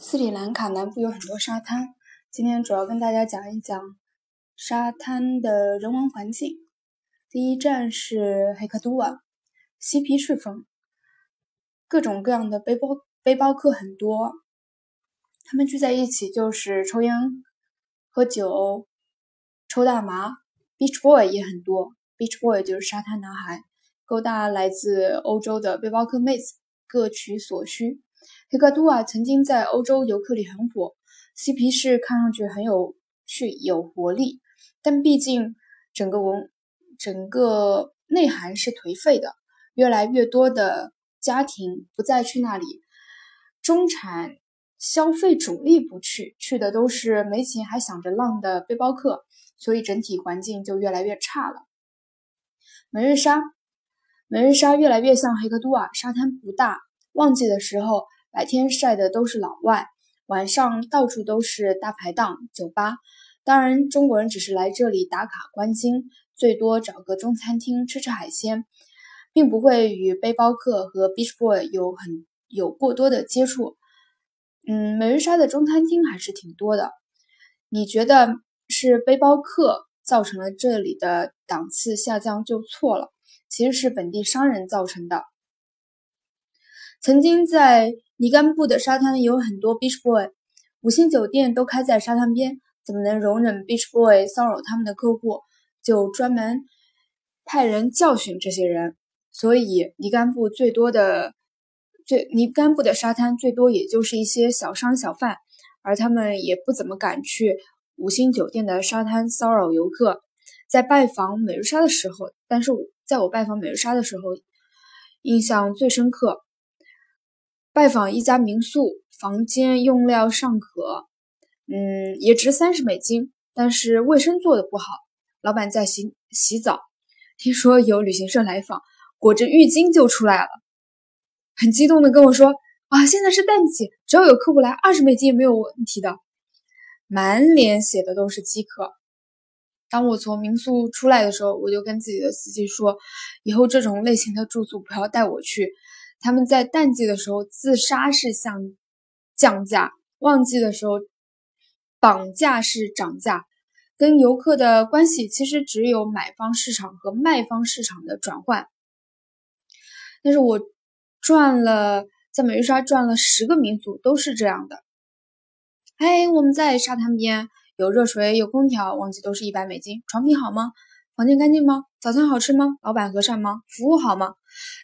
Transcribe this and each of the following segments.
斯里兰卡南部有很多沙滩，今天主要跟大家讲一讲沙滩的人文环境。第一站是黑克都瓦，嬉皮士风，各种各样的背包背包客很多，他们聚在一起就是抽烟、喝酒、抽大麻。Beach boy 也很多，Beach boy 就是沙滩男孩，勾搭来自欧洲的背包客妹子，各取所需。黑克都瓦曾经在欧洲游客里很火，嬉皮士看上去很有趣、有活力，但毕竟整个文、整个内涵是颓废的。越来越多的家庭不再去那里，中产消费主力不去，去的都是没钱还想着浪的背包客，所以整体环境就越来越差了。每日沙，每日沙越来越像黑克都瓦，沙滩不大，旺季的时候。白天晒的都是老外，晚上到处都是大排档、酒吧。当然，中国人只是来这里打卡观鲸，最多找个中餐厅吃吃海鲜，并不会与背包客和 beach boy 有很有过多的接触。嗯，美日沙的中餐厅还是挺多的。你觉得是背包客造成了这里的档次下降就错了，其实是本地商人造成的。曾经在尼甘布的沙滩有很多 beach boy，五星酒店都开在沙滩边，怎么能容忍 beach boy 骚扰他们的客户？就专门派人教训这些人。所以尼甘布最多的最尼甘布的沙滩最多也就是一些小商小贩，而他们也不怎么敢去五星酒店的沙滩骚扰游客。在拜访美日沙的时候，但是在我拜访美日沙的时候，印象最深刻。拜访一家民宿，房间用料尚可，嗯，也值三十美金，但是卫生做的不好。老板在洗洗澡，听说有旅行社来访，裹着浴巾就出来了，很激动的跟我说：“啊，现在是淡季，只要有客户来，二十美金也没有问题的。”满脸写的都是饥渴。当我从民宿出来的时候，我就跟自己的司机说：“以后这种类型的住宿不要带我去。”他们在淡季的时候自杀式向降价，旺季的时候绑架式涨价，跟游客的关系其实只有买方市场和卖方市场的转换。但是我转了在美玉沙转了十个民宿都是这样的。哎，我们在沙滩边有热水有空调，旺季都是一百美金。床品好吗？房间干净吗？早餐好吃吗？老板和善吗？服务好吗？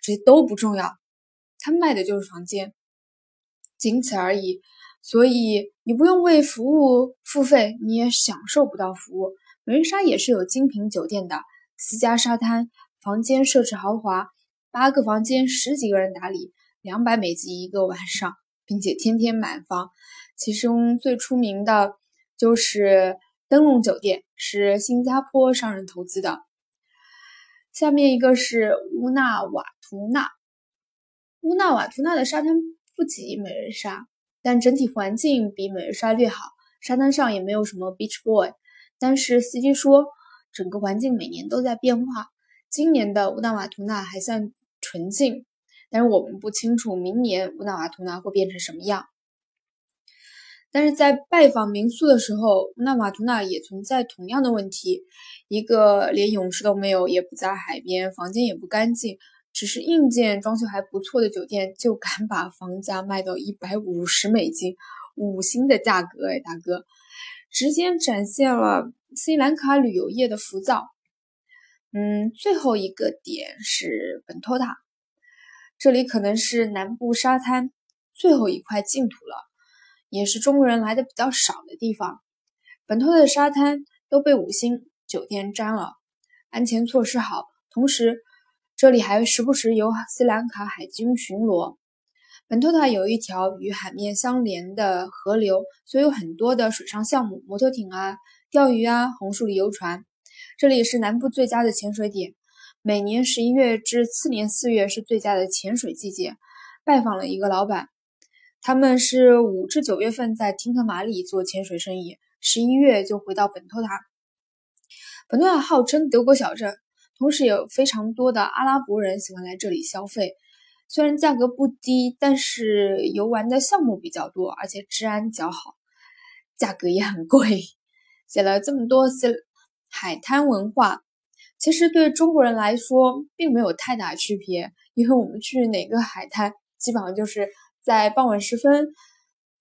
这些都不重要。他卖的就是房间，仅此而已。所以你不用为服务付费，你也享受不到服务。梅沙也是有精品酒店的，私家沙滩，房间设置豪华，八个房间，十几个人打理，两百美金一个晚上，并且天天满房。其中最出名的就是灯笼酒店，是新加坡商人投资的。下面一个是乌纳瓦图纳。乌纳瓦图纳的沙滩不及美人沙，但整体环境比美人沙略好。沙滩上也没有什么 beach boy，但是司机说整个环境每年都在变化。今年的乌纳瓦图纳还算纯净，但是我们不清楚明年乌纳瓦图纳会变成什么样。但是在拜访民宿的时候，乌纳瓦图纳也存在同样的问题：一个连泳池都没有，也不在海边，房间也不干净。只是硬件装修还不错的酒店，就敢把房价卖到一百五十美金，五星的价格哎，大哥，直接展现了斯里兰卡旅游业的浮躁。嗯，最后一个点是本托塔，这里可能是南部沙滩最后一块净土了，也是中国人来的比较少的地方。本托的沙滩都被五星酒店占了，安全措施好，同时。这里还时不时有斯里兰卡海军巡逻。本托塔有一条与海面相连的河流，所以有很多的水上项目，摩托艇啊、钓鱼啊、红树林游船。这里是南部最佳的潜水点，每年十一月至次年四月是最佳的潜水季节。拜访了一个老板，他们是五至九月份在汀特马里做潜水生意，十一月就回到本托塔。本托塔号称德国小镇。同时有非常多的阿拉伯人喜欢来这里消费，虽然价格不低，但是游玩的项目比较多，而且治安较好，价格也很贵。写了这么多斯海滩文化，其实对中国人来说并没有太大区别，因为我们去哪个海滩，基本上就是在傍晚时分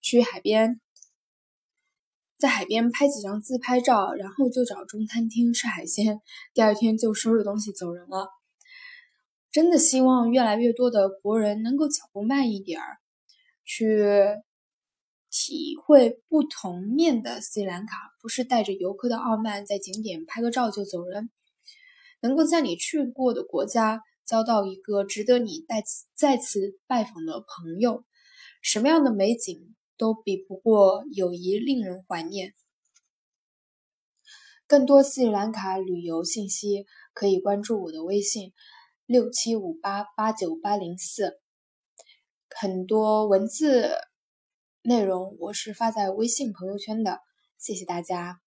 去海边，在海边拍几张自拍照，然后就找中餐厅吃海鲜，第二天就收拾东西走人了。真的希望越来越多的国人能够脚步慢一点儿，去。体会不同面的斯里兰卡，不是带着游客的傲慢在景点拍个照就走人，能够在你去过的国家交到一个值得你再次再次拜访的朋友，什么样的美景都比不过友谊令人怀念。更多斯里兰卡旅游信息可以关注我的微信六七五八八九八零四，很多文字。内容我是发在微信朋友圈的，谢谢大家。